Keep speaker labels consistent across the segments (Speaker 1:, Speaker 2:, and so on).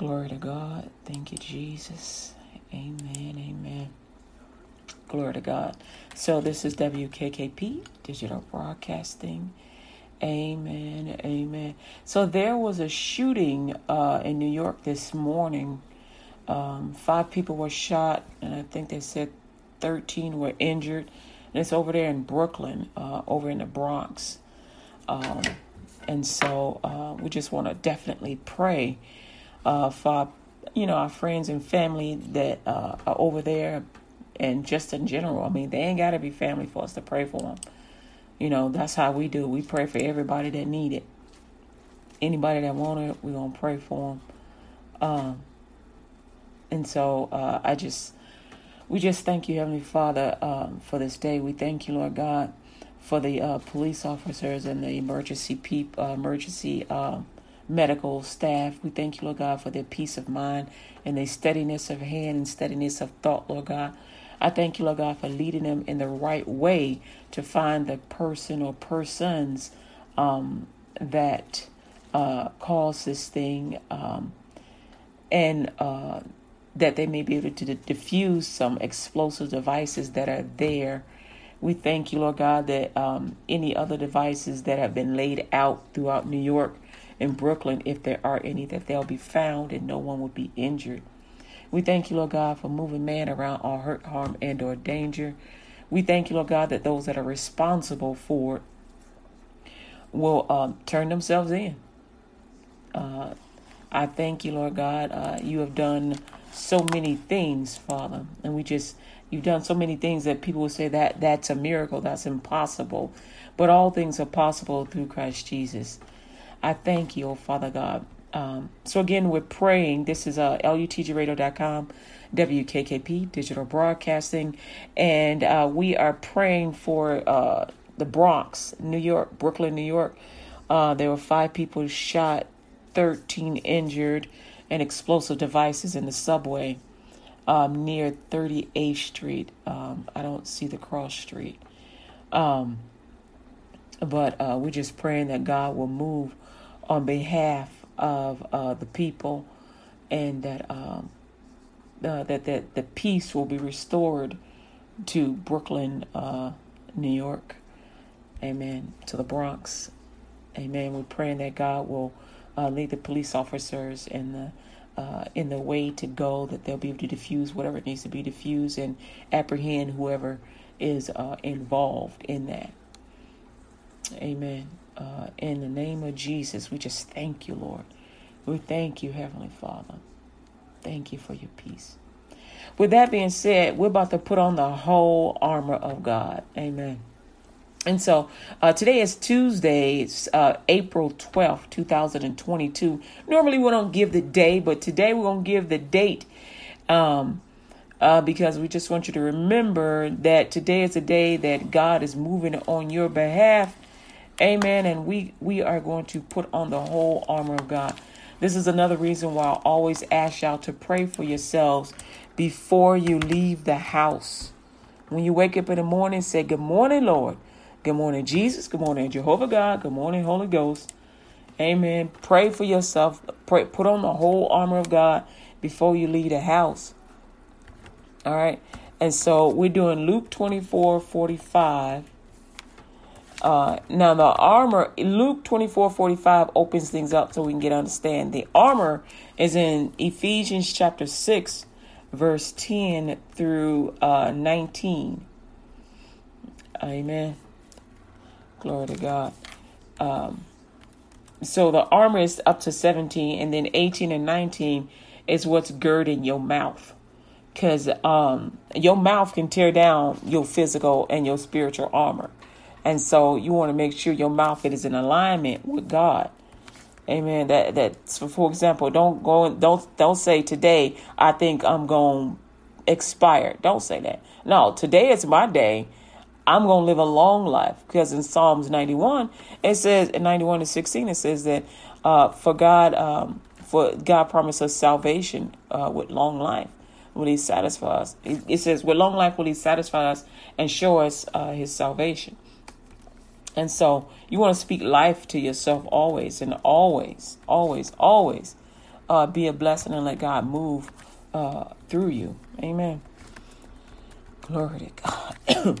Speaker 1: Glory to God. Thank you, Jesus. Amen. Amen. Glory to God. So this is WKKP Digital Broadcasting. Amen. Amen. So there was a shooting uh, in New York this morning. Um, five people were shot, and I think they said 13 were injured. And it's over there in Brooklyn, uh, over in the Bronx. Um, and so uh, we just want to definitely pray uh, for, you know, our friends and family that uh, are over there and just in general. I mean, they ain't got to be family for us to pray for them. You know, that's how we do. We pray for everybody that need it. Anybody that want it, going to pray for them. Um, and so uh, I just, we just thank you, Heavenly Father, um, for this day. We thank you, Lord God, for the uh, police officers and the emergency peop, uh, emergency uh, medical staff. We thank you, Lord God, for their peace of mind and their steadiness of hand and steadiness of thought, Lord God. I thank you, Lord God, for leading them in the right way to find the person or persons um, that uh, caused this thing um, and uh, that they may be able to diffuse some explosive devices that are there. We thank you, Lord God, that um, any other devices that have been laid out throughout New York and Brooklyn, if there are any, that they'll be found and no one will be injured. We thank you, Lord God, for moving man around all hurt, harm, and or danger. We thank you, Lord God, that those that are responsible for it will um, turn themselves in. Uh, I thank you, Lord God. Uh, you have done so many things, Father, and we just you've done so many things that people will say that that's a miracle, that's impossible, but all things are possible through Christ Jesus. I thank you, oh Father God. Um, so again, we're praying. This is uh, lutgradio.com, WKKP Digital Broadcasting, and uh, we are praying for uh, the Bronx, New York, Brooklyn, New York. Uh, there were five people shot, 13 injured, and explosive devices in the subway um, near 38th Street. Um, I don't see the cross street. Um, but uh, we're just praying that God will move on behalf of uh, the people, and that um, uh, that that the peace will be restored to Brooklyn, uh, New York. Amen. To the Bronx. Amen. We're praying that God will uh, lead the police officers in the uh, in the way to go, that they'll be able to diffuse whatever needs to be diffused and apprehend whoever is uh, involved in that. Amen. Uh, in the name of Jesus, we just thank you, Lord. We thank you, Heavenly Father. Thank you for your peace. With that being said, we're about to put on the whole armor of God. Amen. And so uh, today is Tuesday, uh, April 12th, 2022. Normally we don't give the day, but today we're going to give the date um, uh, because we just want you to remember that today is a day that God is moving on your behalf Amen. And we, we are going to put on the whole armor of God. This is another reason why I always ask y'all to pray for yourselves before you leave the house. When you wake up in the morning, say, Good morning, Lord. Good morning, Jesus. Good morning, Jehovah God. Good morning, Holy Ghost. Amen. Pray for yourself. Pray, put on the whole armor of God before you leave the house. All right. And so we're doing Luke 24 45 uh, now the armor, Luke 24, 45 opens things up so we can get understand. The armor is in Ephesians chapter 6, verse 10 through uh, 19. Amen. Glory to God. Um, so the armor is up to 17, and then 18 and 19 is what's girding your mouth. Because um, your mouth can tear down your physical and your spiritual armor. And so you want to make sure your mouth is in alignment with God. Amen. That that so for example, don't go don't don't say today I think I'm going to expire. Don't say that. No, today is my day. I'm going to live a long life because in Psalms 91 it says in 91 and 16 it says that uh, for God um, for God promised us salvation uh, with long life. Will He satisfy us? It says with long life will He satisfy us and show us uh, His salvation. And so you want to speak life to yourself always and always, always, always uh, be a blessing and let God move uh, through you. Amen. Glory to God.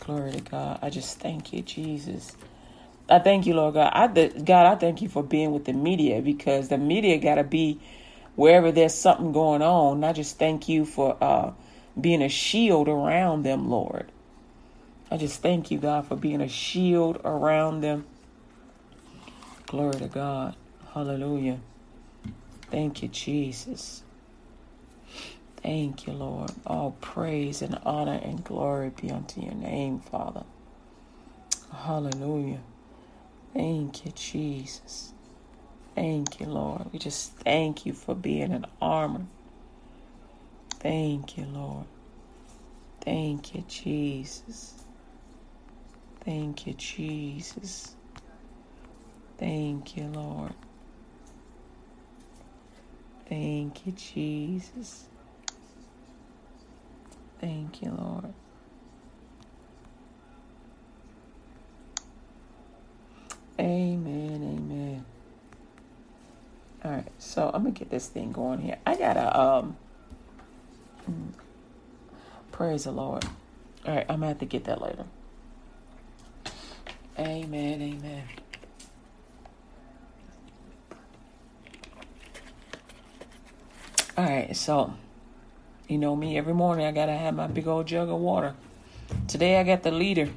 Speaker 1: Glory to God. I just thank you, Jesus. I thank you, Lord God. I God, I thank you for being with the media because the media got to be wherever there's something going on. And I just thank you for uh, being a shield around them, Lord. I just thank you, God, for being a shield around them. Glory to God. Hallelujah. Thank you, Jesus. Thank you, Lord. All praise and honor and glory be unto your name, Father. Hallelujah. Thank you, Jesus. Thank you, Lord. We just thank you for being an armor. Thank you, Lord. Thank you, Jesus. Thank you, Jesus. Thank you, Lord. Thank you, Jesus. Thank you, Lord. Amen. Amen. All right, so I'm gonna get this thing going here. I gotta um hmm, praise the Lord. All right, I'm gonna have to get that later. Amen. Amen. All right, so you know me, every morning I gotta have my big old jug of water. Today I got the leader.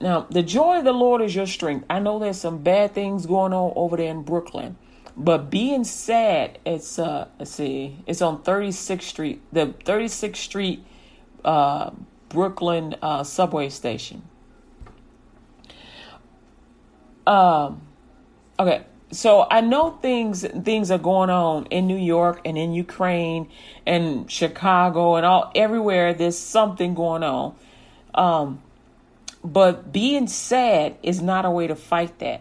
Speaker 1: Now, the joy of the Lord is your strength. I know there's some bad things going on over there in Brooklyn, but being sad, it's uh, let's see, it's on 36th Street, the 36th Street, uh, Brooklyn uh, subway station. Um, okay, so I know things things are going on in New York and in Ukraine and Chicago and all everywhere. There's something going on. Um, but being sad is not a way to fight that.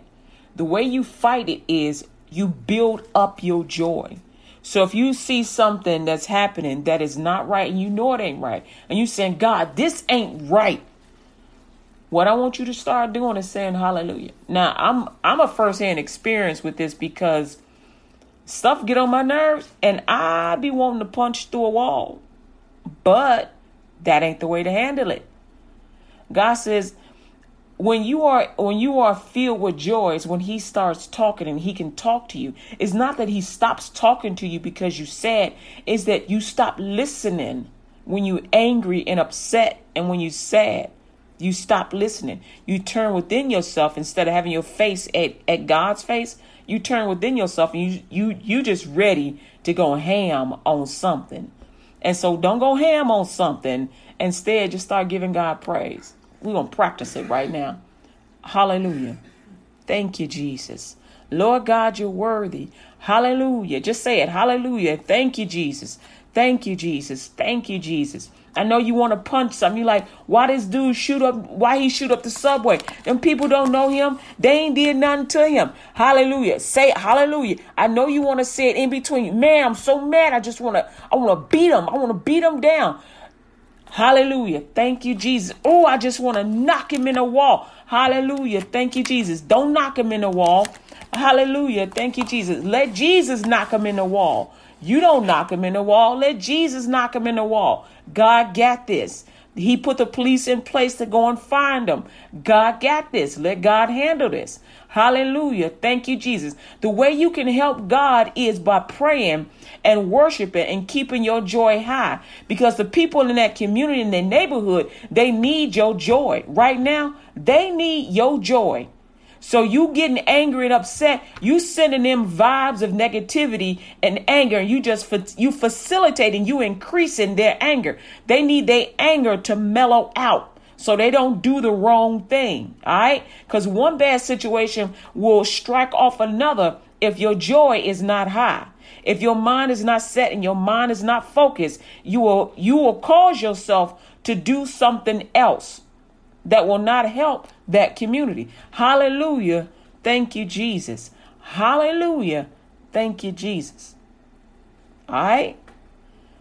Speaker 1: The way you fight it is you build up your joy. So if you see something that's happening that is not right and you know it ain't right, and you saying, God, this ain't right. What I want you to start doing is saying hallelujah. Now I'm I'm a first hand experience with this because stuff get on my nerves and I be wanting to punch through a wall. But that ain't the way to handle it. God says, when you are when you are filled with joy is when he starts talking and he can talk to you it's not that he stops talking to you because you sad it's that you stop listening when you're angry and upset and when you sad you stop listening you turn within yourself instead of having your face at, at god's face you turn within yourself and you you you just ready to go ham on something and so don't go ham on something instead just start giving god praise we're to practice it right now. Hallelujah. Thank you, Jesus. Lord God, you're worthy. Hallelujah. Just say it. Hallelujah. Thank you, Jesus. Thank you, Jesus. Thank you, Jesus. I know you want to punch something. You like, why this dude shoot up? Why he shoot up the subway? Them people don't know him. They ain't did nothing to him. Hallelujah. Say hallelujah. I know you want to say it in between. Man, I'm so mad. I just want to. I want to beat him. I want to beat him down. Hallelujah. Thank you, Jesus. Oh, I just want to knock him in the wall. Hallelujah. Thank you, Jesus. Don't knock him in the wall. Hallelujah. Thank you, Jesus. Let Jesus knock him in the wall. You don't knock him in the wall. Let Jesus knock him in the wall. God got this. He put the police in place to go and find them. God got this. Let God handle this. Hallelujah. Thank you, Jesus. The way you can help God is by praying and worshiping and keeping your joy high. Because the people in that community, in their neighborhood, they need your joy. Right now, they need your joy. So you getting angry and upset, you sending them vibes of negativity and anger, and you just you facilitating, you increasing their anger. They need their anger to mellow out so they don't do the wrong thing. All right, because one bad situation will strike off another if your joy is not high. If your mind is not set and your mind is not focused, you will you will cause yourself to do something else that will not help that community. Hallelujah. Thank you, Jesus. Hallelujah. Thank you, Jesus. All right.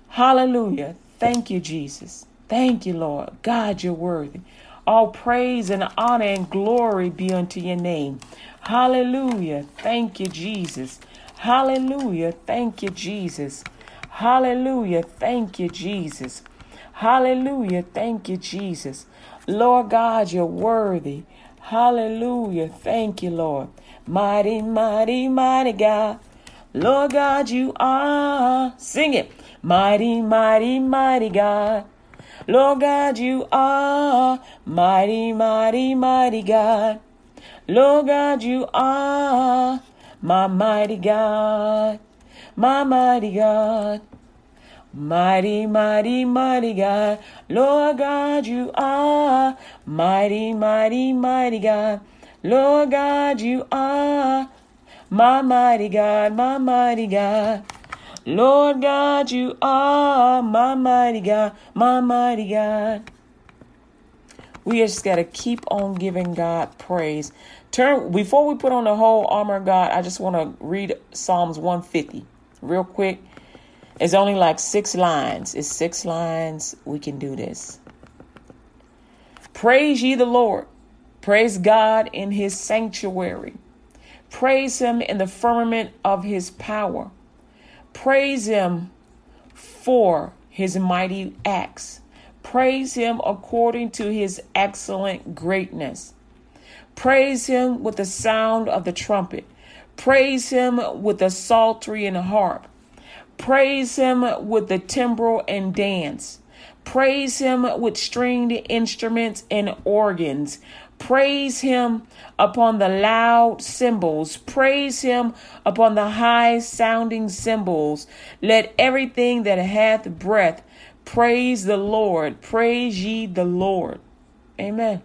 Speaker 1: Hallelujah. Thank you, Jesus. Thank you, Lord. God, you're worthy. All praise and honor and glory be unto your name. Hallelujah. Thank you, Jesus. Hallelujah. Thank you, Jesus. Hallelujah. Thank you, Jesus. Hallelujah. Thank you, Jesus. Lord God, you're worthy. Hallelujah. Thank you, Lord. Mighty, mighty, mighty God. Lord God, you are. Sing it. Mighty, mighty, mighty God. Lord God, you are. Mighty, mighty, mighty God. Lord God, you are. My mighty God. My mighty God. Mighty, mighty, mighty God, Lord God, you are. Mighty, mighty, mighty God, Lord God, you are. My mighty God, my mighty God, Lord God, you are. My mighty God, my mighty God. We just got to keep on giving God praise. Turn before we put on the whole armor God, I just want to read Psalms 150 real quick it's only like six lines. It's six lines. We can do this. Praise ye the Lord. Praise God in his sanctuary. Praise him in the firmament of his power. Praise him for his mighty acts. Praise him according to his excellent greatness. Praise him with the sound of the trumpet. Praise him with the psaltery and harp. Praise him with the timbrel and dance. Praise him with stringed instruments and organs. Praise him upon the loud cymbals. Praise him upon the high sounding cymbals. Let everything that hath breath praise the Lord. Praise ye the Lord. Amen.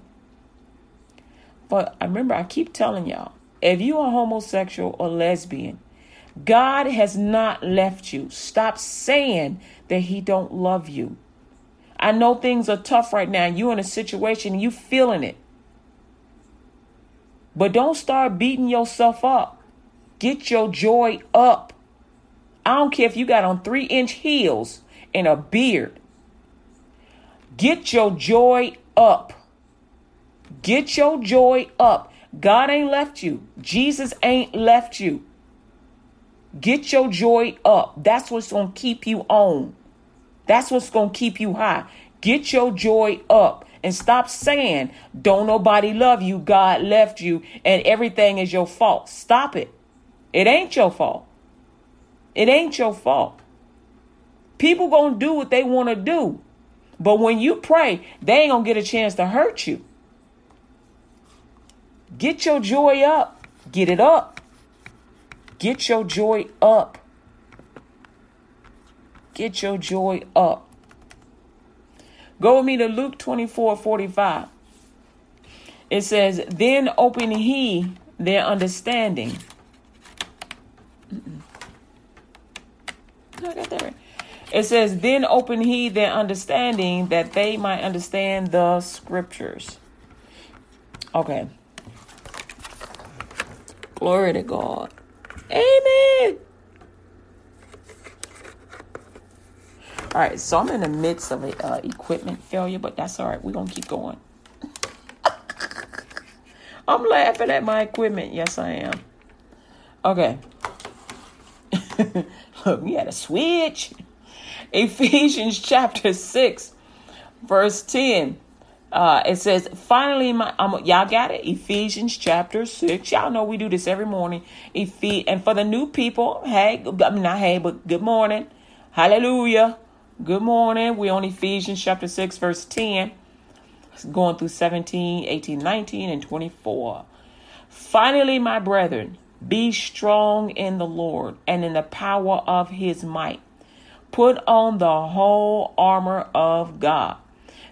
Speaker 1: But I remember, I keep telling y'all if you are homosexual or lesbian, God has not left you. Stop saying that he don't love you. I know things are tough right now. You're in a situation, you feeling it. But don't start beating yourself up. Get your joy up. I don't care if you got on three inch heels and a beard. Get your joy up. Get your joy up. God ain't left you. Jesus ain't left you. Get your joy up. That's what's going to keep you on. That's what's going to keep you high. Get your joy up and stop saying, don't nobody love you. God left you and everything is your fault. Stop it. It ain't your fault. It ain't your fault. People going to do what they want to do. But when you pray, they ain't going to get a chance to hurt you. Get your joy up. Get it up. Get your joy up. Get your joy up. Go with me to Luke 24 45. It says, Then open he their understanding. It says, Then open he their understanding that they might understand the scriptures. Okay. Glory to God. Amen. All right, so I'm in the midst of a uh, equipment failure, but that's all right. We're gonna keep going. I'm laughing at my equipment. Yes, I am. Okay. Look, we had a switch. Ephesians chapter 6, verse 10. Uh, it says, finally, my um, y'all got it. Ephesians chapter six. Y'all know we do this every morning. Ephes- and for the new people, hey, I mean, not hey, but good morning. Hallelujah. Good morning. We're on Ephesians chapter 6, verse 10. going through 17, 18, 19, and 24. Finally, my brethren, be strong in the Lord and in the power of his might. Put on the whole armor of God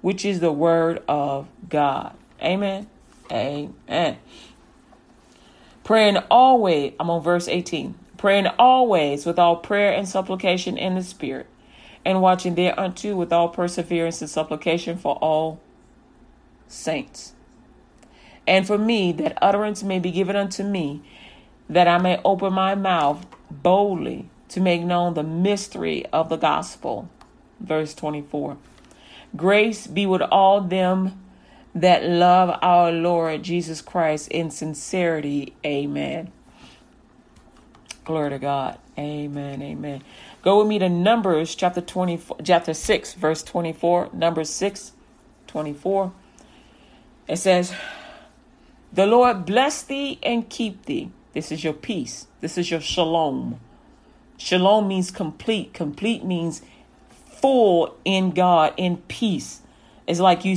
Speaker 1: which is the word of God. Amen. Amen. Praying always, I'm on verse 18. Praying always with all prayer and supplication in the Spirit, and watching thereunto with all perseverance and supplication for all saints. And for me, that utterance may be given unto me, that I may open my mouth boldly to make known the mystery of the gospel. Verse 24. Grace be with all them that love our Lord Jesus Christ in sincerity. Amen. Glory to God. Amen. Amen. Go with me to Numbers chapter 24, chapter 6, verse 24. Numbers 6, 24. It says, The Lord bless thee and keep thee. This is your peace. This is your shalom. Shalom means complete. Complete means full in God, in peace. It's like you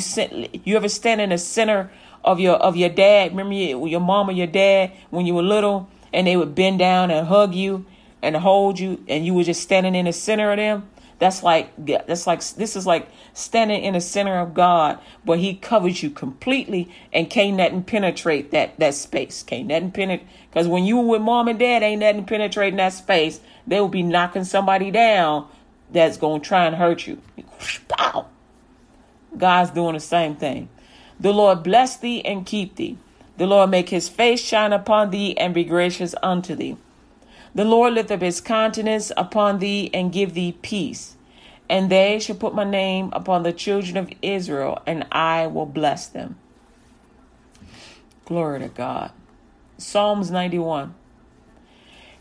Speaker 1: you ever stand in the center of your of your dad. Remember your, your mom or your dad when you were little, and they would bend down and hug you and hold you, and you were just standing in the center of them. That's like that's like this is like standing in the center of God, but He covers you completely, and can't nothing penetrate that that space. Can't nothing penetrate because when you were with mom and dad, ain't nothing penetrating that space. They will be knocking somebody down that's going to try and hurt you. God's doing the same thing. The Lord bless thee and keep thee. The Lord make his face shine upon thee and be gracious unto thee. The Lord lift up his countenance upon thee and give thee peace. And they shall put my name upon the children of Israel, and I will bless them. Glory to God. Psalms 91.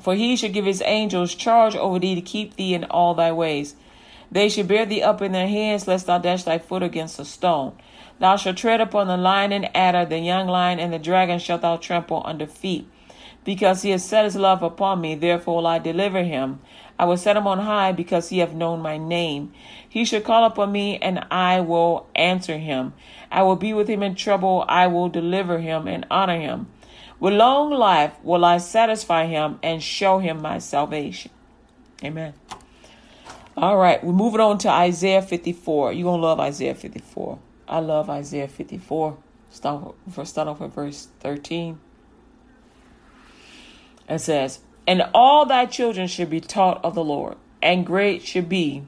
Speaker 1: For he shall give his angels charge over thee to keep thee in all thy ways. They shall bear thee up in their hands, lest thou dash thy foot against a stone. Thou shalt tread upon the lion and adder, the young lion and the dragon shalt thou trample under feet. Because he has set his love upon me, therefore will I deliver him. I will set him on high, because he hath known my name. He shall call upon me, and I will answer him. I will be with him in trouble. I will deliver him and honor him. With long life will I satisfy him and show him my salvation. Amen. All right, we're moving on to Isaiah 54. You're going to love Isaiah 54. I love Isaiah 54. Start, start off with verse 13. It says, And all thy children should be taught of the Lord, and great should be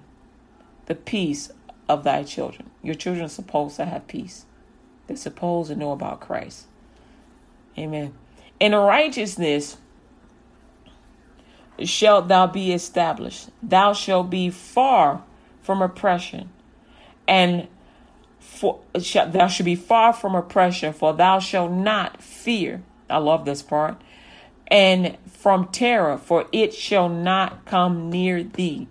Speaker 1: the peace of thy children. Your children are supposed to have peace. They're supposed to know about Christ. Amen. In righteousness, shalt thou be established. Thou shalt be far from oppression, and for thou should be far from oppression, for thou shalt not fear. I love this part. And from terror, for it shall not come near thee.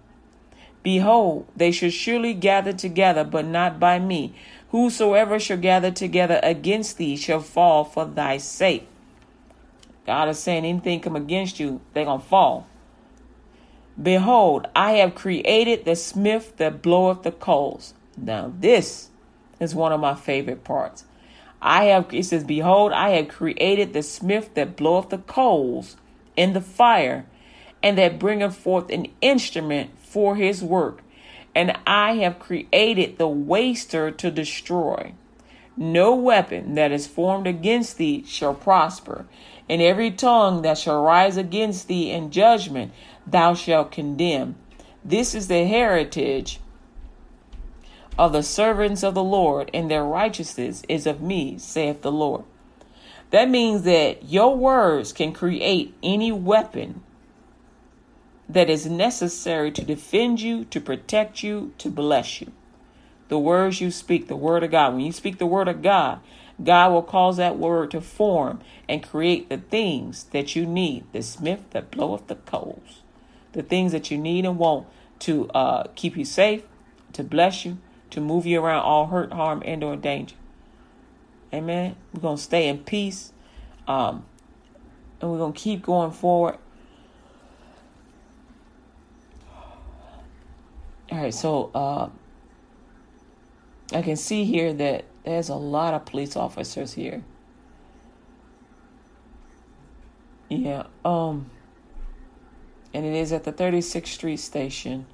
Speaker 1: Behold, they shall surely gather together, but not by me. Whosoever shall gather together against thee shall fall for thy sake. God is saying anything come against you, they're going to fall. Behold, I have created the smith that bloweth the coals. Now, this is one of my favorite parts. I have, it says, Behold, I have created the smith that bloweth the coals in the fire, and that bringeth forth an instrument for his work. And I have created the waster to destroy. No weapon that is formed against thee shall prosper, and every tongue that shall rise against thee in judgment thou shalt condemn. This is the heritage of the servants of the Lord, and their righteousness is of me, saith the Lord. That means that your words can create any weapon that is necessary to defend you, to protect you, to bless you. The words you speak, the word of God. When you speak the word of God, God will cause that word to form and create the things that you need. The smith that bloweth the coals. The things that you need and want to uh, keep you safe, to bless you, to move you around all hurt, harm, and or danger. Amen. We're going to stay in peace. Um, and we're going to keep going forward. Right, so uh, I can see here that there's a lot of police officers here. Yeah, um, and it is at the 36th Street station.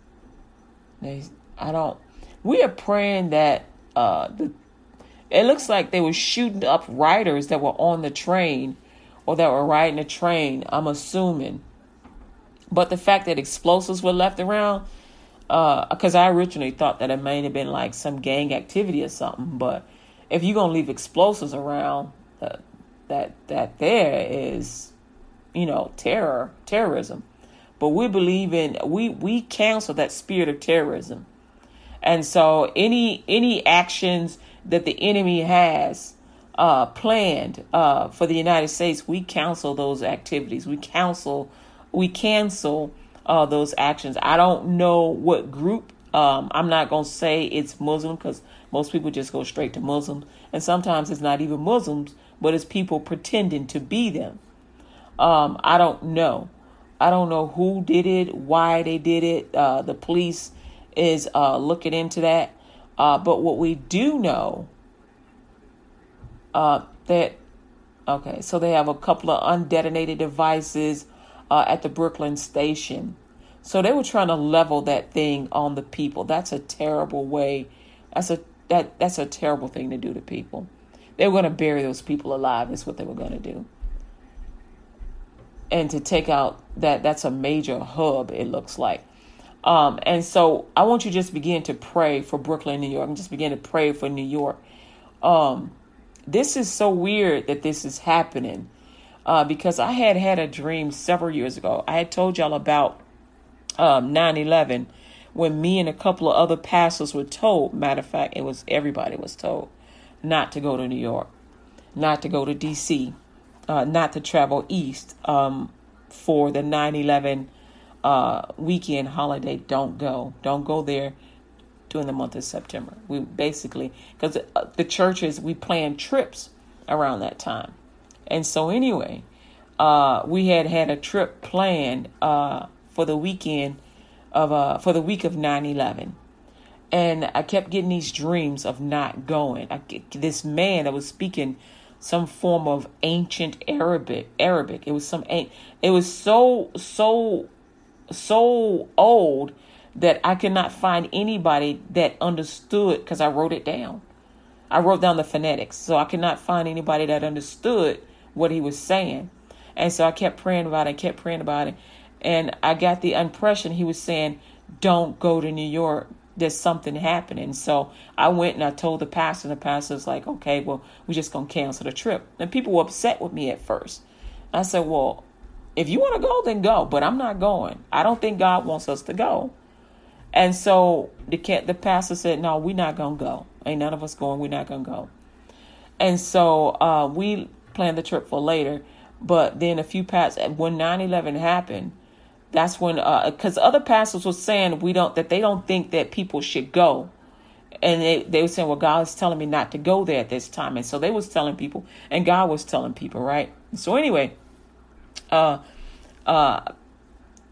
Speaker 1: They, I don't. We are praying that uh, the it looks like they were shooting up riders that were on the train or that were riding the train, I'm assuming. But the fact that explosives were left around, because uh, I originally thought that it may have been like some gang activity or something. But if you're gonna leave explosives around, uh, that that there is, you know, terror, terrorism. But we believe in we we cancel that spirit of terrorism, and so any any actions that the enemy has uh, planned uh, for the United States, we counsel those activities. We counsel, we cancel uh, those actions. I don't know what group. Um, I'm not going to say it's Muslim because most people just go straight to Muslims. And sometimes it's not even Muslims, but it's people pretending to be them. Um, I don't know. I don't know who did it, why they did it. Uh, the police is uh, looking into that. Uh, but what we do know uh, that okay, so they have a couple of undetonated devices uh, at the Brooklyn station. So they were trying to level that thing on the people. That's a terrible way. That's a that that's a terrible thing to do to people. They were going to bury those people alive. Is what they were going to do. And to take out that that's a major hub. It looks like. Um, and so I want you just begin to pray for Brooklyn, New York, and just begin to pray for New York. Um, this is so weird that this is happening uh, because I had had a dream several years ago. I had told y'all about um, 9 11 when me and a couple of other pastors were told, matter of fact, it was everybody was told not to go to New York, not to go to DC, uh, not to travel east um, for the 9 11 uh, weekend holiday, don't go. Don't go there during the month of September. We basically, because uh, the churches, we plan trips around that time. And so, anyway, uh, we had had a trip planned uh, for the weekend of, uh, for the week of 9 11. And I kept getting these dreams of not going. I, this man that was speaking some form of ancient Arabic. Arabic. It was some. It was so so so old that I could not find anybody that understood because I wrote it down. I wrote down the phonetics, so I could not find anybody that understood what he was saying. And so I kept praying about it, I kept praying about it. And I got the impression he was saying, Don't go to New York. There's something happening. So I went and I told the pastor, and the pastor was like, Okay, well, we're just going to cancel the trip. And people were upset with me at first. I said, Well, if you want to go, then go. But I'm not going. I don't think God wants us to go. And so the the pastor said, "No, we're not gonna go. Ain't none of us going. We're not gonna go." And so uh, we planned the trip for later. But then a few pastors, when 9/11 happened, that's when because uh, other pastors were saying we don't that they don't think that people should go, and they they were saying, "Well, God is telling me not to go there at this time," and so they was telling people, and God was telling people, right? So anyway, uh, uh,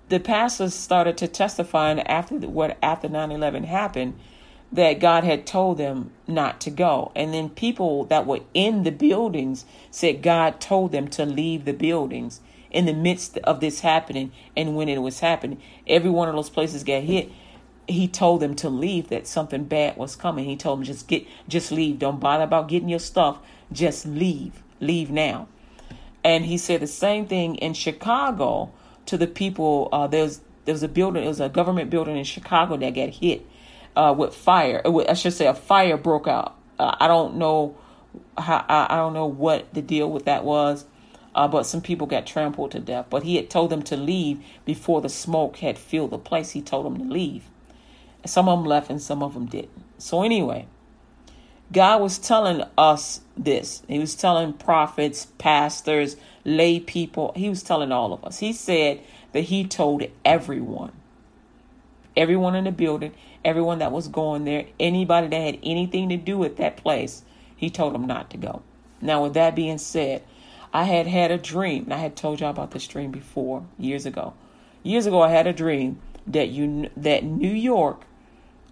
Speaker 1: the pastors started to testify and after what after 9-11 happened that god had told them not to go and then people that were in the buildings said god told them to leave the buildings in the midst of this happening and when it was happening. Every one of those places got hit. He told them to leave, that something bad was coming. He told them just get just leave. Don't bother about getting your stuff. Just leave. Leave now. And he said the same thing in Chicago to the people. Uh, there's there was a building, it was a government building in Chicago that got hit uh, with fire. I should say a fire broke out. Uh, I don't know how, I, I don't know what the deal with that was, uh, but some people got trampled to death. But he had told them to leave before the smoke had filled the place. He told them to leave. Some of them left and some of them didn't. So anyway, God was telling us this. He was telling prophets, pastors, lay people. He was telling all of us. He said that he told everyone, everyone in the building, everyone that was going there, anybody that had anything to do with that place, he told them not to go. Now, with that being said, I had had a dream. and I had told y'all about this dream before, years ago. Years ago, I had a dream that you that New York,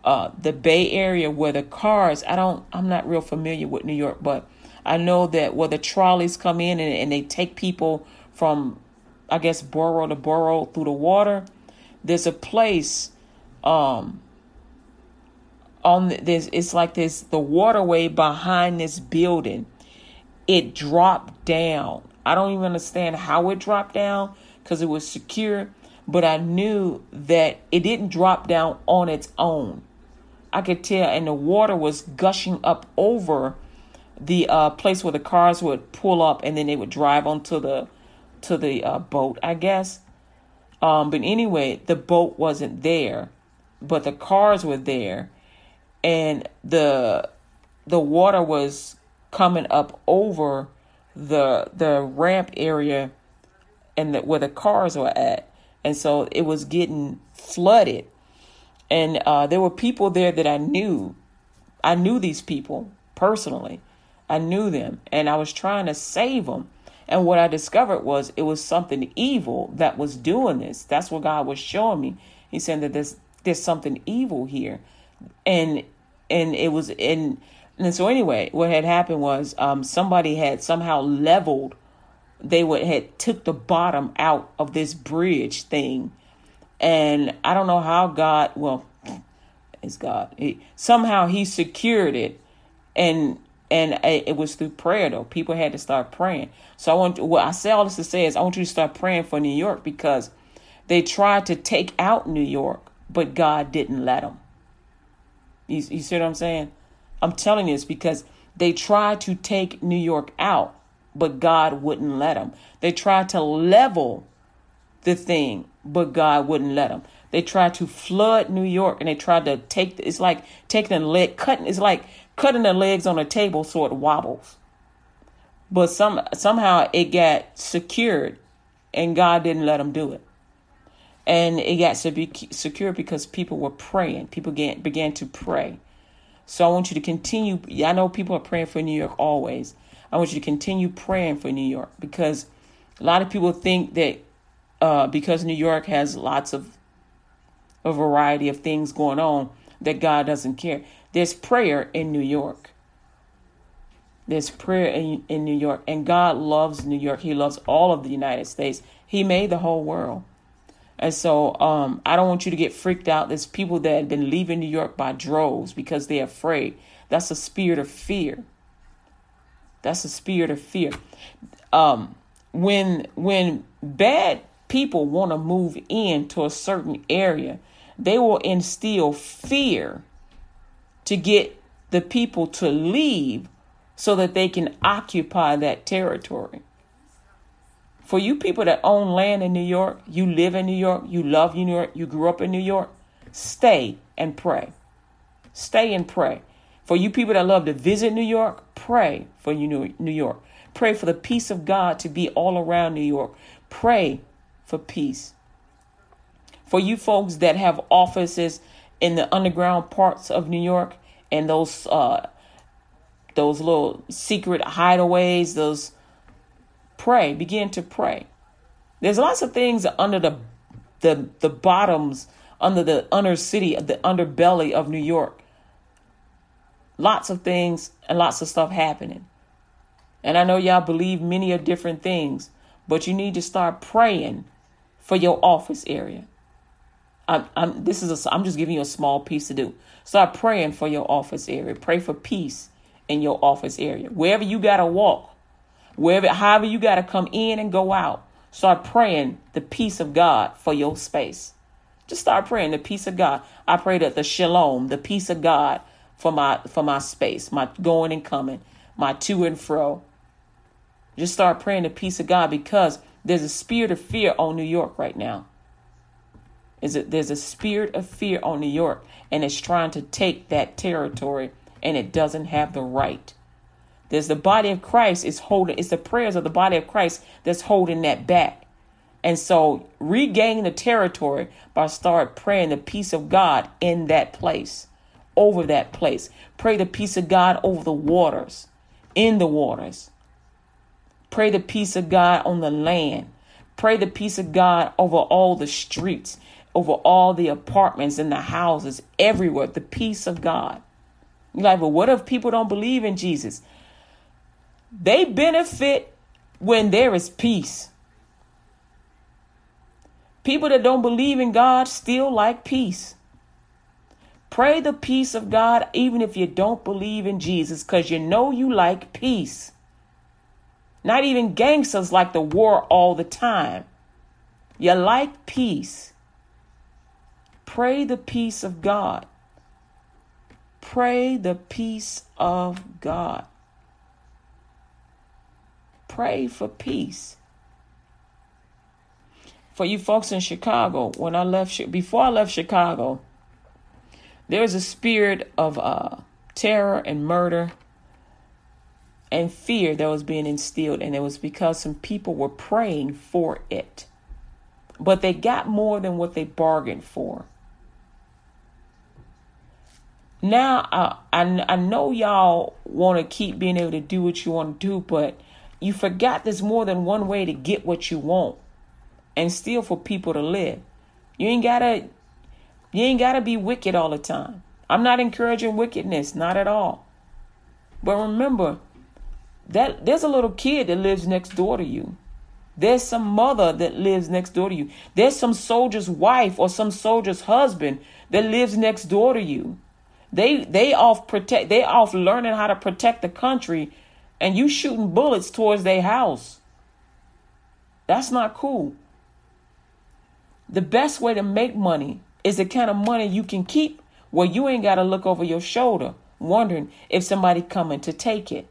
Speaker 1: uh, the Bay Area, where the cars. I don't. I'm not real familiar with New York, but I know that where the trolleys come in and, and they take people from I guess borough to borough through the water. There's a place um on this it's like this the waterway behind this building. It dropped down. I don't even understand how it dropped down because it was secure, but I knew that it didn't drop down on its own. I could tell, and the water was gushing up over the uh, place where the cars would pull up, and then they would drive onto the to the uh, boat, I guess. Um, but anyway, the boat wasn't there, but the cars were there, and the the water was coming up over the the ramp area and the, where the cars were at, and so it was getting flooded. And uh, there were people there that I knew. I knew these people personally. I knew them, and I was trying to save them and what I discovered was it was something evil that was doing this. That's what God was showing me. He said that there's there's something evil here, and and it was in and so anyway, what had happened was um, somebody had somehow leveled. They would had took the bottom out of this bridge thing, and I don't know how God. Well, it's God. He, somehow He secured it, and and it was through prayer though. People had to start praying. So I want to, what I say all this to say is I want you to start praying for New York because they tried to take out New York, but God didn't let them. You, you see what I'm saying? I'm telling you this because they tried to take New York out, but God wouldn't let them. They tried to level the thing, but God wouldn't let them. They tried to flood New York and they tried to take it's like taking a leg cutting it's like cutting their legs on a table so it wobbles. But some somehow it got secured, and God didn't let them do it. And it got to be secure because people were praying. People began, began to pray. So I want you to continue. I know people are praying for New York always. I want you to continue praying for New York because a lot of people think that uh, because New York has lots of a variety of things going on, that God doesn't care. There's prayer in New York. There's prayer in, in New York, and God loves New York. He loves all of the United States. He made the whole world. And so um, I don't want you to get freaked out. There's people that have been leaving New York by droves because they're afraid. That's a spirit of fear. That's a spirit of fear. Um, when when bad people want to move into a certain area, they will instill fear to get the people to leave so that they can occupy that territory. For you people that own land in New York, you live in New York, you love New York, you grew up in New York, stay and pray. Stay and pray. For you people that love to visit New York, pray for New York. Pray for the peace of God to be all around New York. Pray for peace. For you folks that have offices in the underground parts of New York and those uh, those little secret hideaways, those pray, begin to pray. There's lots of things under the the the bottoms, under the inner city, the underbelly of New York. Lots of things and lots of stuff happening. And I know y'all believe many of different things, but you need to start praying for your office area. I'm, I'm this is a, I'm just giving you a small piece to do. Start praying for your office area. Pray for peace in your office area. Wherever you gotta walk, wherever however you gotta come in and go out, start praying the peace of God for your space. Just start praying the peace of God. I pray that the shalom, the peace of God for my for my space, my going and coming, my to and fro. Just start praying the peace of God because there's a spirit of fear on New York right now. Is it there's a spirit of fear on New York and it's trying to take that territory and it doesn't have the right. There's the body of Christ is holding it's the prayers of the body of Christ that's holding that back. And so regain the territory by start praying the peace of God in that place, over that place. Pray the peace of God over the waters, in the waters. Pray the peace of God on the land. Pray the peace of God over all the streets, over all the apartments and the houses, everywhere. The peace of God. You're like, well, what if people don't believe in Jesus? They benefit when there is peace. People that don't believe in God still like peace. Pray the peace of God even if you don't believe in Jesus because you know you like peace. Not even gangsters like the war all the time. You like peace. Pray the peace of God. Pray the peace of God. Pray for peace. For you folks in Chicago, when I left, before I left Chicago, there was a spirit of uh, terror and murder and fear that was being instilled, and it was because some people were praying for it. But they got more than what they bargained for. Now, uh, I, I know y'all want to keep being able to do what you want to do, but you forgot there's more than one way to get what you want and still for people to live. You ain't gotta you ain't gotta be wicked all the time. I'm not encouraging wickedness, not at all. But remember, that there's a little kid that lives next door to you. There's some mother that lives next door to you. There's some soldier's wife or some soldier's husband that lives next door to you. They they off protect they off learning how to protect the country and you shooting bullets towards their house. That's not cool. The best way to make money is the kind of money you can keep where you ain't got to look over your shoulder wondering if somebody coming to take it.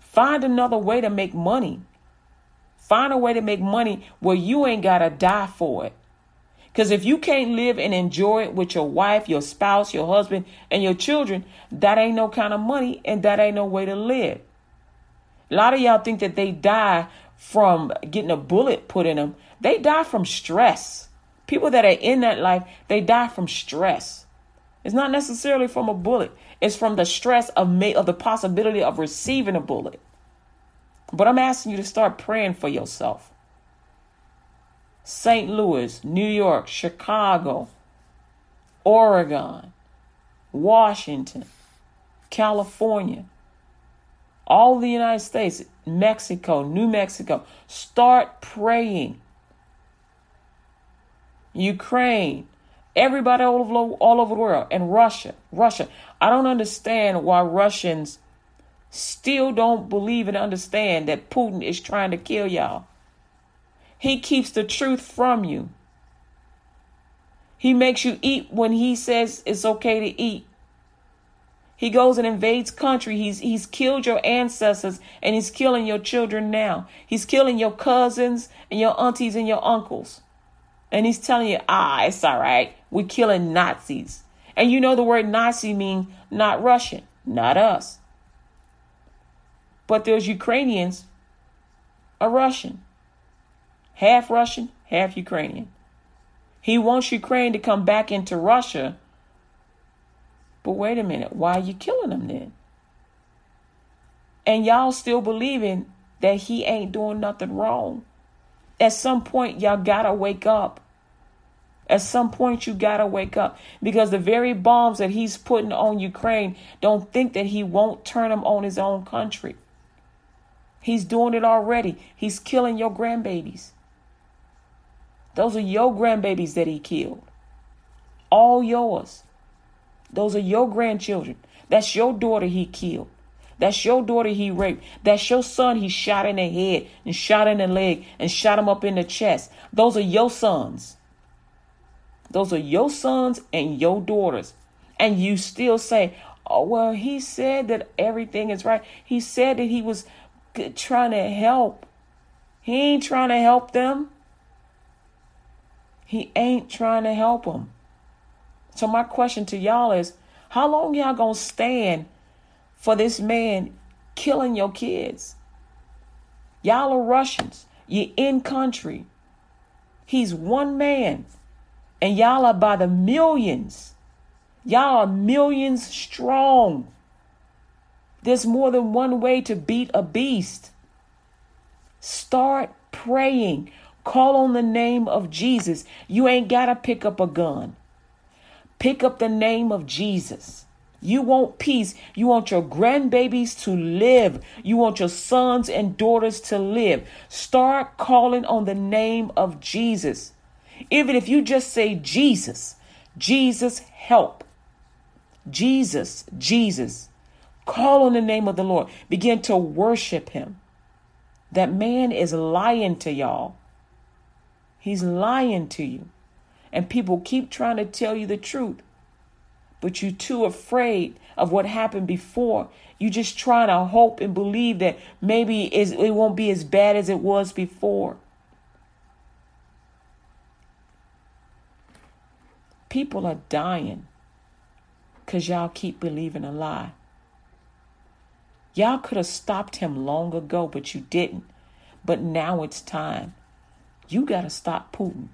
Speaker 1: Find another way to make money. Find a way to make money where you ain't got to die for it. Because if you can't live and enjoy it with your wife, your spouse, your husband, and your children, that ain't no kind of money and that ain't no way to live. A lot of y'all think that they die from getting a bullet put in them. They die from stress. People that are in that life, they die from stress. It's not necessarily from a bullet. It's from the stress of of the possibility of receiving a bullet. But I'm asking you to start praying for yourself. St. Louis, New York, Chicago, Oregon, Washington, California, all the United States, Mexico, New Mexico. Start praying. Ukraine, everybody all over, all over the world, and Russia, Russia. I don't understand why Russians still don't believe and understand that Putin is trying to kill y'all. He keeps the truth from you. He makes you eat when he says it's okay to eat. He goes and invades country. He's he's killed your ancestors and he's killing your children now. He's killing your cousins and your aunties and your uncles. And he's telling you, ah, it's all right. We're killing Nazis. And you know the word Nazi means not Russian, not us. But those Ukrainians are Russian. Half Russian, half Ukrainian. He wants Ukraine to come back into Russia. But wait a minute, why are you killing them then? And y'all still believing that he ain't doing nothing wrong. At some point, y'all gotta wake up. At some point, you gotta wake up because the very bombs that he's putting on Ukraine don't think that he won't turn them on his own country. He's doing it already. He's killing your grandbabies. Those are your grandbabies that he killed. All yours. Those are your grandchildren. That's your daughter he killed. That's your daughter he raped. That's your son he shot in the head and shot in the leg and shot him up in the chest. Those are your sons. Those are your sons and your daughters. And you still say, oh, well, he said that everything is right. He said that he was trying to help. He ain't trying to help them. He ain't trying to help them. So my question to y'all is, how long y'all gonna stand for this man killing your kids? Y'all are Russians. You're in country. He's one man. And y'all are by the millions. Y'all are millions strong. There's more than one way to beat a beast. Start praying. Call on the name of Jesus. You ain't got to pick up a gun. Pick up the name of Jesus. You want peace. You want your grandbabies to live. You want your sons and daughters to live. Start calling on the name of Jesus. Even if you just say Jesus, Jesus help. Jesus, Jesus. Call on the name of the Lord. Begin to worship him. That man is lying to y'all. He's lying to you. And people keep trying to tell you the truth. But you're too afraid of what happened before. You just trying to hope and believe that maybe it won't be as bad as it was before. People are dying because y'all keep believing a lie. Y'all could have stopped him long ago, but you didn't. But now it's time. You got to stop Putin.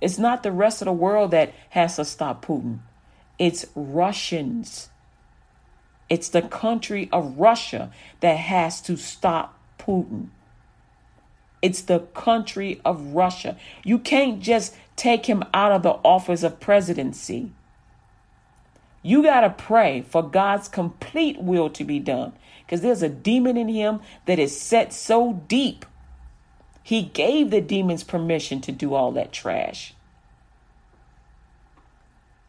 Speaker 1: It's not the rest of the world that has to stop Putin, it's Russians. It's the country of Russia that has to stop Putin. It's the country of Russia. You can't just take him out of the office of presidency. You got to pray for God's complete will to be done because there's a demon in him that is set so deep. He gave the demons permission to do all that trash.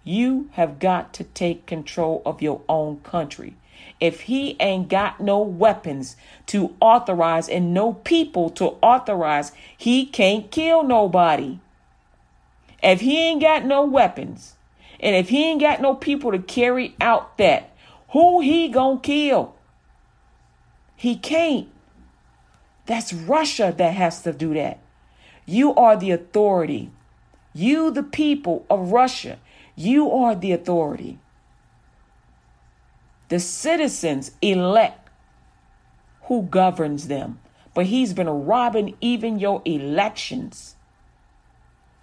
Speaker 1: You have got to take control of your own country. If he ain't got no weapons to authorize and no people to authorize, he can't kill nobody. If he ain't got no weapons, and if he ain't got no people to carry out that, who he gonna kill? He can't. That's Russia that has to do that. You are the authority. You, the people of Russia, you are the authority. The citizens elect who governs them, but he's been robbing even your elections.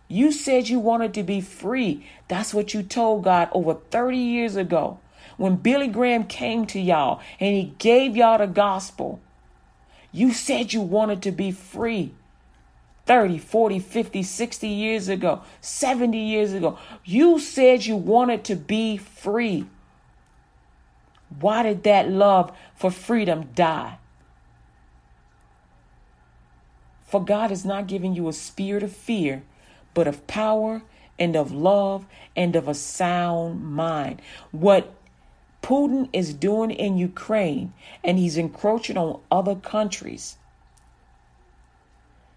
Speaker 1: You said you wanted to be free. That's what you told God over 30 years ago when Billy Graham came to y'all and he gave y'all the gospel, you said you wanted to be free. 30, 40, 50, 60 years ago, 70 years ago, you said you wanted to be free. Why did that love for freedom die? For God is not giving you a spirit of fear, but of power and of love and of a sound mind. What Putin is doing in Ukraine and he's encroaching on other countries.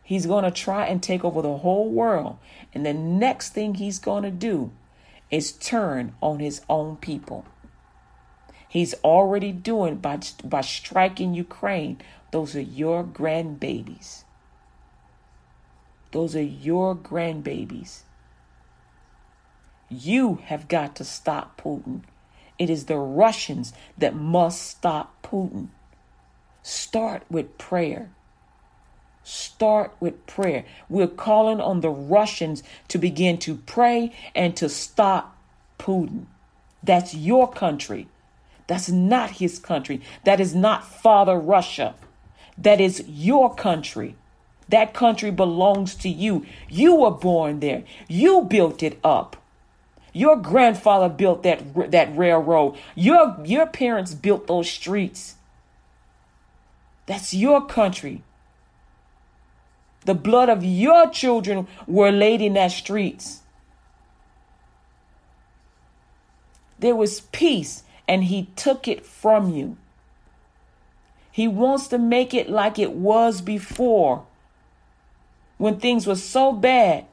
Speaker 1: He's going to try and take over the whole world. And the next thing he's going to do is turn on his own people. He's already doing by by striking Ukraine. Those are your grandbabies. Those are your grandbabies. You have got to stop Putin. It is the Russians that must stop Putin. Start with prayer. Start with prayer. We're calling on the Russians to begin to pray and to stop Putin. That's your country. That's not his country. That is not Father Russia. That is your country. That country belongs to you. You were born there. You built it up. Your grandfather built that that railroad. Your your parents built those streets. That's your country. The blood of your children were laid in that streets. There was peace, and he took it from you. He wants to make it like it was before when things were so bad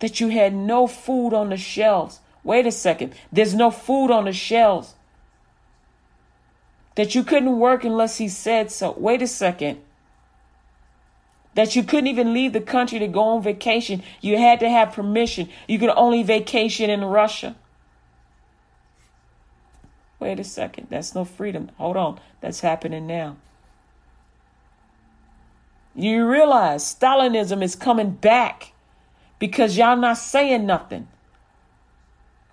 Speaker 1: that you had no food on the shelves. Wait a second, there's no food on the shelves. That you couldn't work unless he said so. Wait a second. That you couldn't even leave the country to go on vacation. You had to have permission. You could only vacation in Russia. Wait a second. That's no freedom. Hold on. That's happening now. You realize Stalinism is coming back because y'all not saying nothing.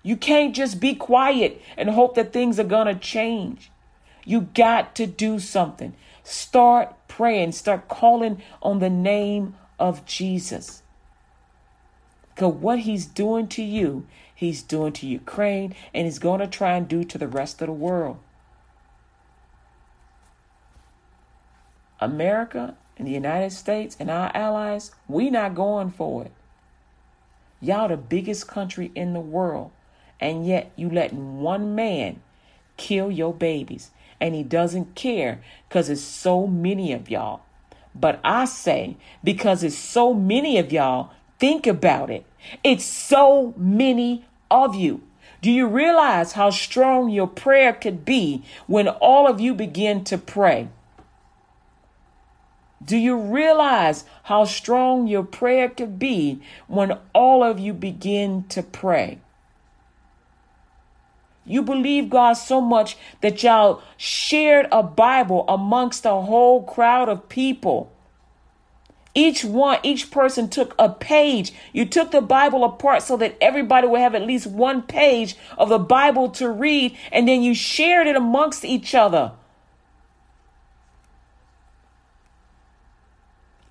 Speaker 1: You can't just be quiet and hope that things are going to change. You got to do something. Start praying, start calling on the name of Jesus. Because what he's doing to you, he's doing to Ukraine, and he's going to try and do to the rest of the world. America and the United States and our allies, we not going for it. Y'all the biggest country in the world, and yet you letting one man kill your babies, and he doesn't care because it's so many of y'all. But I say, because it's so many of y'all, think about it. It's so many of you. Do you realize how strong your prayer could be when all of you begin to pray? Do you realize how strong your prayer could be when all of you begin to pray? You believe God so much that y'all shared a Bible amongst a whole crowd of people. Each one, each person took a page. You took the Bible apart so that everybody would have at least one page of the Bible to read, and then you shared it amongst each other.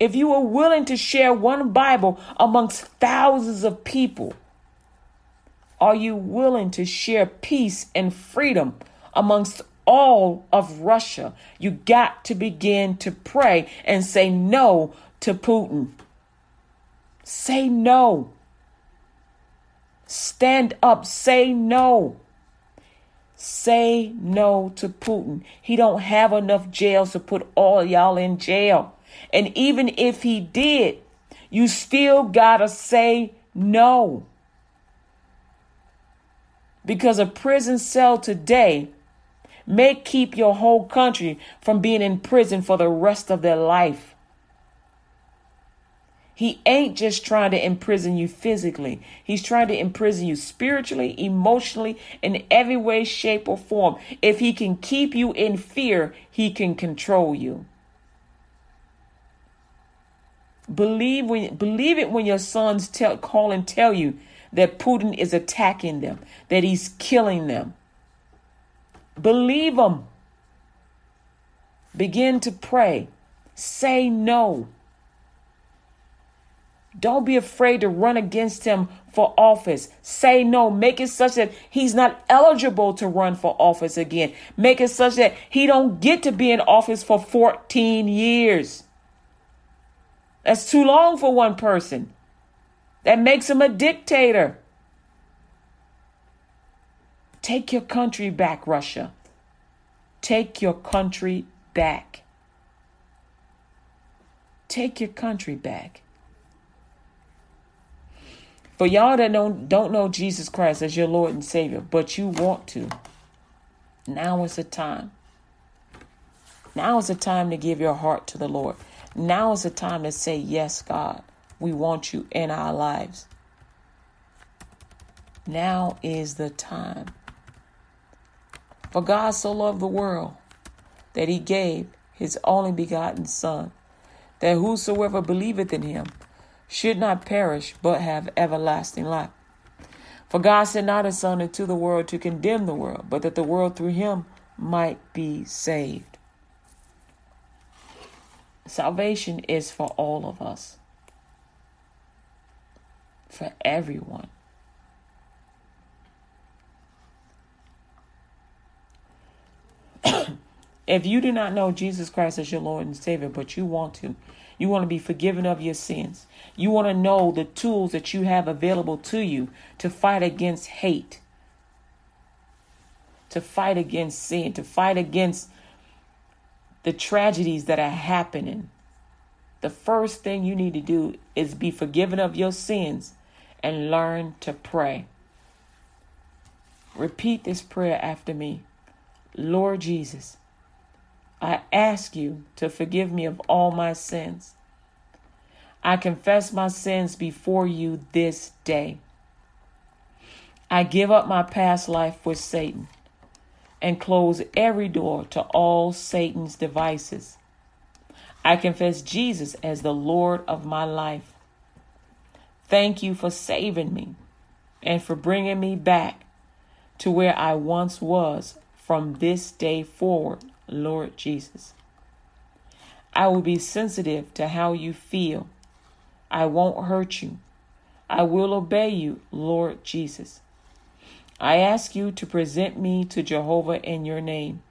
Speaker 1: If you are willing to share one Bible amongst thousands of people, are you willing to share peace and freedom amongst all of Russia? You got to begin to pray and say no to Putin. Say no. Stand up, say no. Say no to Putin. He don't have enough jails to put all y'all in jail. And even if he did, you still gotta say no. Because a prison cell today may keep your whole country from being in prison for the rest of their life. He ain't just trying to imprison you physically. He's trying to imprison you spiritually, emotionally, in every way, shape, or form. If he can keep you in fear, he can control you. Believe when believe it when your sons tell call and tell you that Putin is attacking them, that he's killing them. Believe them. Begin to pray. Say no. Don't be afraid to run against him for office. Say no. Make it such that he's not eligible to run for office again. Make it such that he don't get to be in office for 14 years. That's too long for one person. That makes him a dictator. Take your country back, Russia. Take your country back. Take your country back. For y'all that don't, don't know Jesus Christ as your Lord and Savior, but you want to, now is the time. Now is the time to give your heart to the Lord. Now is the time to say, Yes, God, we want you in our lives. Now is the time. For God so loved the world that he gave his only begotten Son, that whosoever believeth in him should not perish, but have everlasting life. For God sent not his Son into the world to condemn the world, but that the world through him might be saved. Salvation is for all of us, for everyone. If you do not know Jesus Christ as your Lord and Savior, but you want to, you want to be forgiven of your sins. You want to know the tools that you have available to you to fight against hate, to fight against sin, to fight against the tragedies that are happening. The first thing you need to do is be forgiven of your sins and learn to pray. Repeat this prayer after me Lord Jesus, I ask you to forgive me of all my sins. I confess my sins before you this day. I give up my past life with Satan and close every door to all Satan's devices. I confess Jesus as the Lord of my life. Thank you for saving me and for bringing me back to where I once was from this day forward, Lord Jesus. I will be sensitive to how you feel. I won't hurt you. I will obey you, Lord Jesus. I ask you to present me to Jehovah in your name.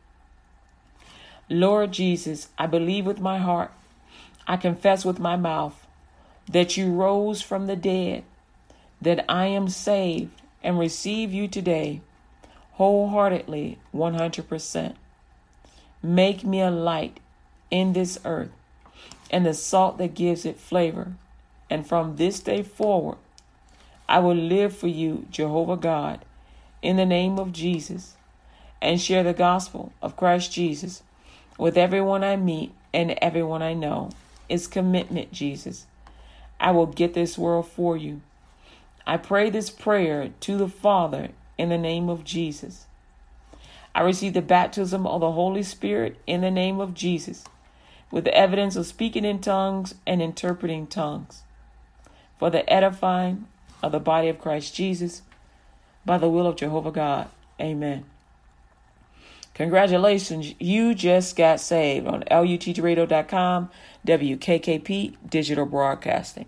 Speaker 1: Lord Jesus, I believe with my heart, I confess with my mouth that you rose from the dead, that I am saved and receive you today wholeheartedly 100%. Make me a light in this earth and the salt that gives it flavor. And from this day forward, I will live for you, Jehovah God in the name of Jesus and share the gospel of Christ Jesus with everyone I meet and everyone I know. It's commitment, Jesus. I will get this world for you. I pray this prayer to the Father in the name of Jesus. I receive the baptism of the Holy Spirit in the name of Jesus with the evidence of speaking in tongues and interpreting tongues for the edifying of the body of Christ Jesus by the will of Jehovah God. Amen. Congratulations, you just got saved on LUTGRadio.com, WKKP Digital Broadcasting.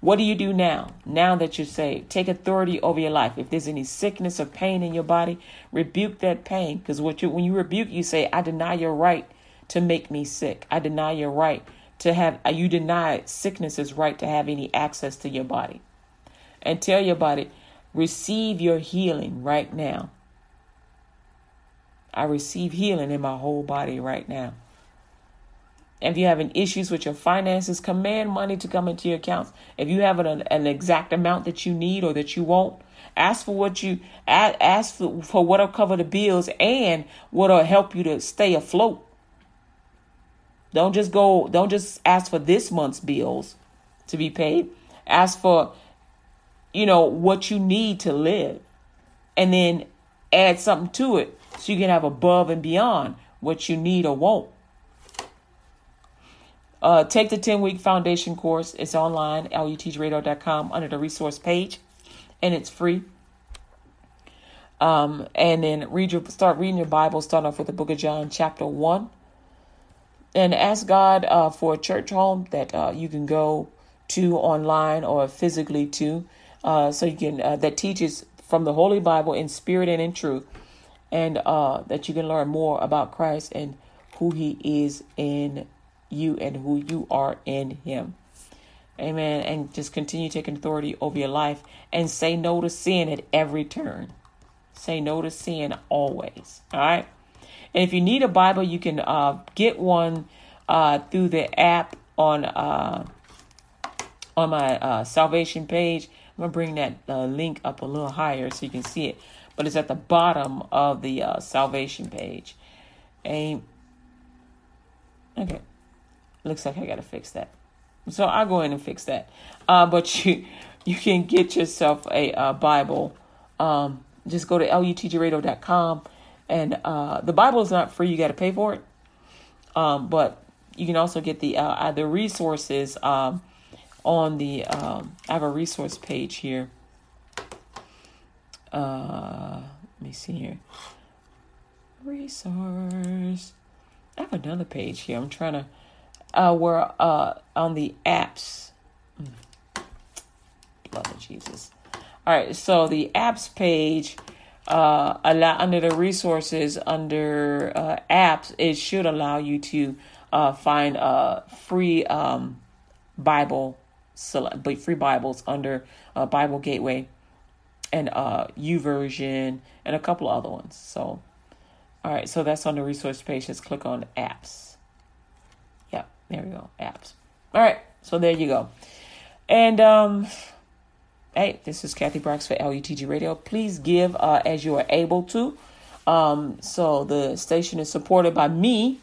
Speaker 1: What do you do now? Now that you're saved, take authority over your life. If there's any sickness or pain in your body, rebuke that pain. Because what you when you rebuke, you say, "I deny your right to make me sick. I deny your right to have. You deny sickness's right to have any access to your body." And tell your body, receive your healing right now. I receive healing in my whole body right now. If you're having issues with your finances, command money to come into your accounts. If you have an, an exact amount that you need or that you want, ask for what you ask for, for what'll cover the bills and what'll help you to stay afloat. Don't just go. Don't just ask for this month's bills to be paid. Ask for you know, what you need to live. And then add something to it so you can have above and beyond what you need or want. Uh, take the 10 week foundation course. It's online, lutgradio.com, under the resource page, and it's free. Um, and then read your start reading your Bible. Start off with the book of John, chapter one, and ask God uh, for a church home that uh, you can go to online or physically to uh, so you can uh, that teaches from the Holy Bible in spirit and in truth, and uh, that you can learn more about Christ and who He is in you and who you are in Him. Amen. And just continue taking authority over your life and say no to sin at every turn. Say no to sin always. All right. And if you need a Bible, you can uh, get one uh, through the app on uh, on my uh, salvation page. I'm gonna bring that uh, link up a little higher so you can see it, but it's at the bottom of the uh, salvation page. And okay, looks like I gotta fix that. So I'll go in and fix that. Uh, but you you can get yourself a uh, Bible. Um, just go to lutgradio.com and uh, the Bible is not free. You got to pay for it. Um, but you can also get the uh, the resources um, on the um, I have a resource page here. Uh, let me see here. Resource. I have another page here. I'm trying to uh where uh on the apps. Love of Jesus. All right, so the apps page uh, allow under the resources under uh, apps, it should allow you to uh, find a free um, Bible, free Bibles under uh, Bible Gateway and uh, YouVersion and a couple of other ones. So, all right, so that's on the resource page. Just click on apps. Yep, there we go, apps. All right, so there you go. And um, hey, this is Kathy Brooks for LUTG Radio. Please give uh, as you are able to. Um, so the station is supported by me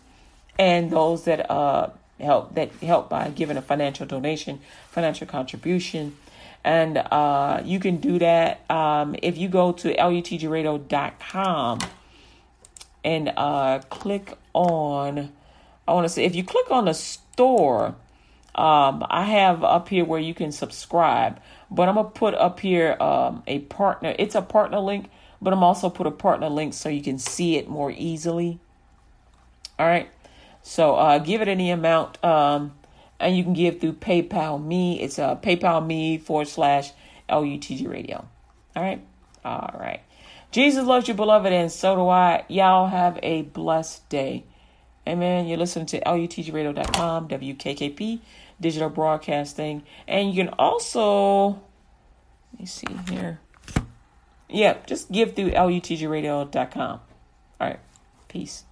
Speaker 1: and those that uh help that help by giving a financial donation, financial contribution. And uh, you can do that um, if you go to lutgradio.com and uh, click on, I want to say, if you click on the store, um, I have up here where you can subscribe, but I'm to put up here um, a partner. It's a partner link, but I'm also put a partner link so you can see it more easily. All right. So uh, give it any amount, um, and you can give through PayPal Me. It's uh, PayPal Me forward slash LUTG Radio. All right, all right. Jesus loves you, beloved, and so do I. Y'all have a blessed day. Amen. You're listening to LUTGRadio.com, WKKP, digital broadcasting. And you can also, let me see here. Yeah, just give through LUTGRadio.com. All right. Peace.